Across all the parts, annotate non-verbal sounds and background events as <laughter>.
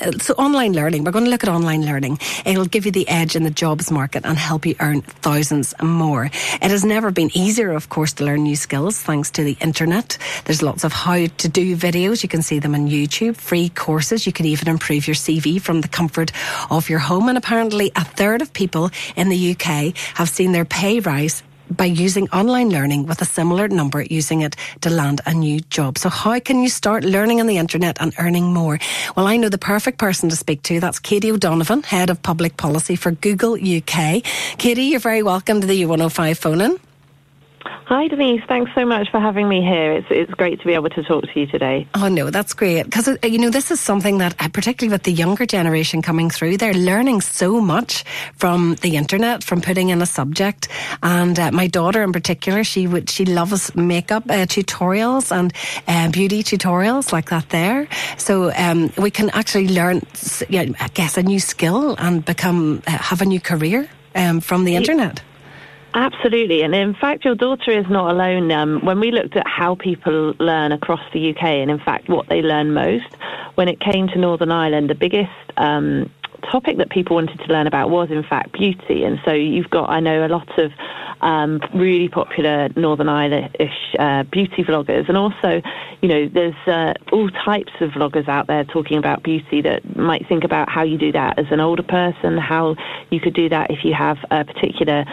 Uh, So, online learning, we're going to look at online learning. It'll give you the edge in the jobs market and help you earn thousands more. It has never been easier, of course, to learn new skills thanks to the internet. There's lots of how to do videos. You can see them on YouTube, free courses. You can even improve your CV from the comfort of your home. And apparently, a third of people in the UK have seen their pay rise by using online learning with a similar number using it to land a new job. So how can you start learning on the internet and earning more? Well, I know the perfect person to speak to. That's Katie O'Donovan, Head of Public Policy for Google UK. Katie, you're very welcome to the U105 phone in. Hi, Denise. Thanks so much for having me here. It's it's great to be able to talk to you today. Oh no, that's great because you know this is something that, uh, particularly with the younger generation coming through, they're learning so much from the internet, from putting in a subject. And uh, my daughter, in particular, she would she loves makeup uh, tutorials and uh, beauty tutorials like that. There, so um, we can actually learn, s- yeah, I guess, a new skill and become uh, have a new career um, from the internet. Absolutely. And in fact, your daughter is not alone. Um, when we looked at how people learn across the UK and, in fact, what they learn most, when it came to Northern Ireland, the biggest um, topic that people wanted to learn about was, in fact, beauty. And so you've got, I know, a lot of um, really popular Northern Irish uh, beauty vloggers. And also, you know, there's uh, all types of vloggers out there talking about beauty that might think about how you do that as an older person, how you could do that if you have a particular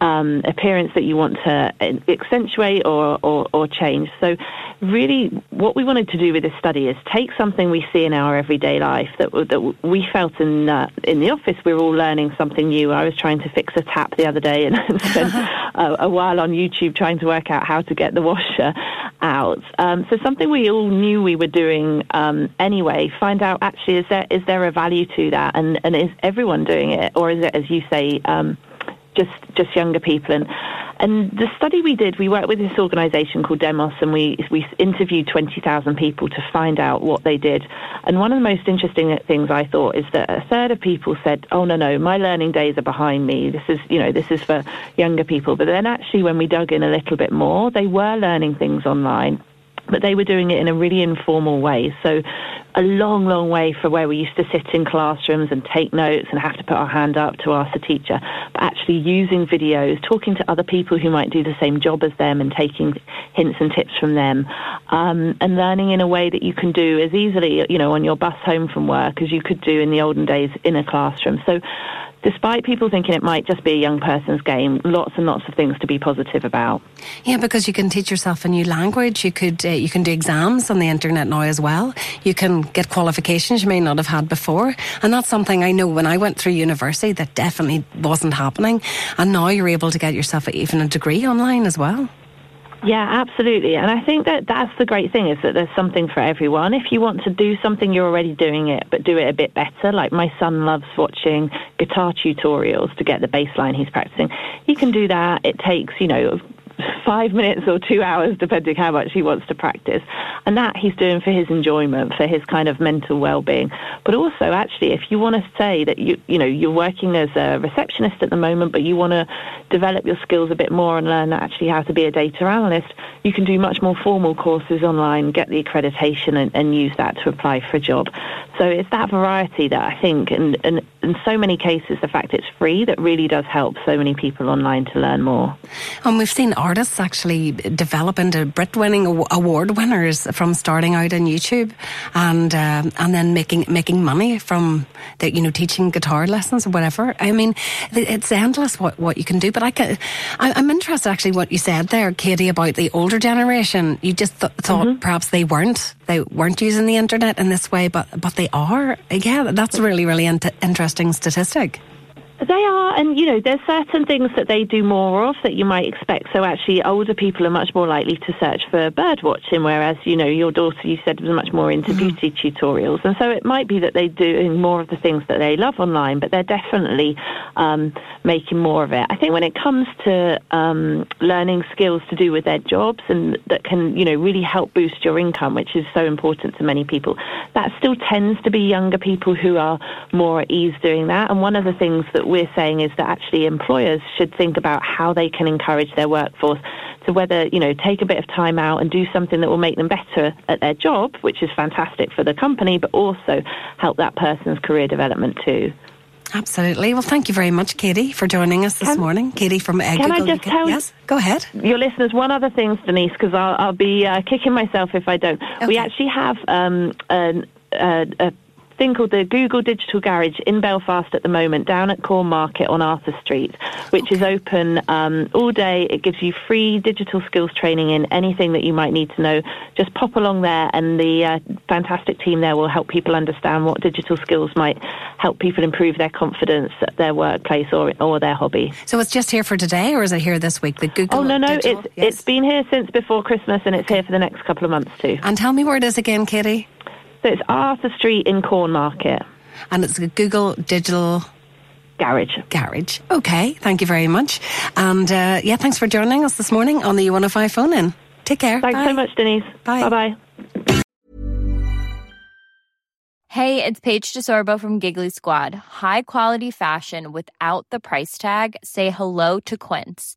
um, appearance that you want to accentuate or, or, or change. So, really, what we wanted to do with this study is take something we see in our everyday life that, that we felt in uh, in the office. We were all learning something new. I was trying to fix a tap the other day and <laughs> spent a, a while on YouTube trying to work out how to get the washer out. Um, so something we all knew we were doing um, anyway. Find out actually is there is there a value to that, and and is everyone doing it, or is it as you say? Um, just just younger people. And and the study we did we worked with this organization called Demos and we we interviewed 20,000 people to find out what they did. And one of the most interesting things I thought is that a third of people said oh no no my learning days are behind me. This is you know this is for younger people. But then actually when we dug in a little bit more they were learning things online but they were doing it in a really informal way. So a long, long way from where we used to sit in classrooms and take notes and have to put our hand up to ask the teacher, but actually using videos, talking to other people who might do the same job as them and taking hints and tips from them, um, and learning in a way that you can do as easily, you know, on your bus home from work as you could do in the olden days in a classroom. So despite people thinking it might just be a young person's game, lots and lots of things to be positive about. Yeah, because you can teach yourself a new language. You could uh, you can do exams on the internet now as well. You can get qualifications you may not have had before, and that's something I know when I went through university that definitely wasn't happening. And now you're able to get yourself even a degree online as well. Yeah, absolutely. And I think that that's the great thing is that there's something for everyone. If you want to do something, you're already doing it, but do it a bit better. Like my son loves watching guitar tutorials to get the bass line he's practicing. He can do that. It takes, you know, five minutes or two hours, depending how much he wants to practice. And that he's doing for his enjoyment, for his kind of mental well-being. But also, actually, if you want to say that you, you know, you're working as a receptionist at the moment, but you want to develop your skills a bit more and learn actually how to be a data analyst, you can do much more formal courses online, get the accreditation, and, and use that to apply for a job. So it's that variety that I think, and, and in so many cases, the fact it's free that really does help so many people online to learn more. And we've seen artists actually develop into Brit-winning award winners from starting out on YouTube, and um, and then making making money from the, you know teaching guitar lessons or whatever. I mean, it's endless what, what you can do. But I can, I, I'm interested actually what you said there, Katie, about the older generation. You just th- thought perhaps they weren't they weren't using the internet in this way, but but they are. Yeah, that's really really int- interesting statistic. They are, and you know, there's certain things that they do more of that you might expect. So actually, older people are much more likely to search for bird watching, whereas you know your daughter, you said, was much more into mm-hmm. beauty tutorials, and so it might be that they're doing more of the things that they love online, but they're definitely um, making more of it. I think when it comes to um, learning skills to do with their jobs and that can, you know, really help boost your income, which is so important to many people, that still tends to be younger people who are more at ease doing that. And one of the things that we're saying is that actually employers should think about how they can encourage their workforce to whether, you know, take a bit of time out and do something that will make them better at their job, which is fantastic for the company, but also help that person's career development too. Absolutely. Well, thank you very much, Katie, for joining us this can, morning. Katie from uh, Can Google I just tell yes, go ahead. Your listeners one other thing, Denise, because I'll, I'll, be uh, kicking myself if I don't. Okay. We actually have um, an, uh, a thing called the Google Digital Garage in Belfast at the moment, down at Cornmarket on Arthur Street, which okay. is open um, all day. It gives you free digital skills training in anything that you might need to know. Just pop along there, and the uh, fantastic team there will help people understand what digital skills might help people improve their confidence at their workplace or or their hobby. So it's just here for today, or is it here this week? The Google. Oh no, no, digital? it's yes. it's been here since before Christmas, and it's here for the next couple of months too. And tell me where it is again, Katie. So it's Arthur Street in Cornmarket. And it's a Google Digital Garage. Garage. Okay, thank you very much. And uh, yeah, thanks for joining us this morning on the U105 phone in. Take care. Thanks Bye. so much, Denise. Bye bye. Hey, it's Paige DeSorbo from Giggly Squad. High quality fashion without the price tag? Say hello to Quince.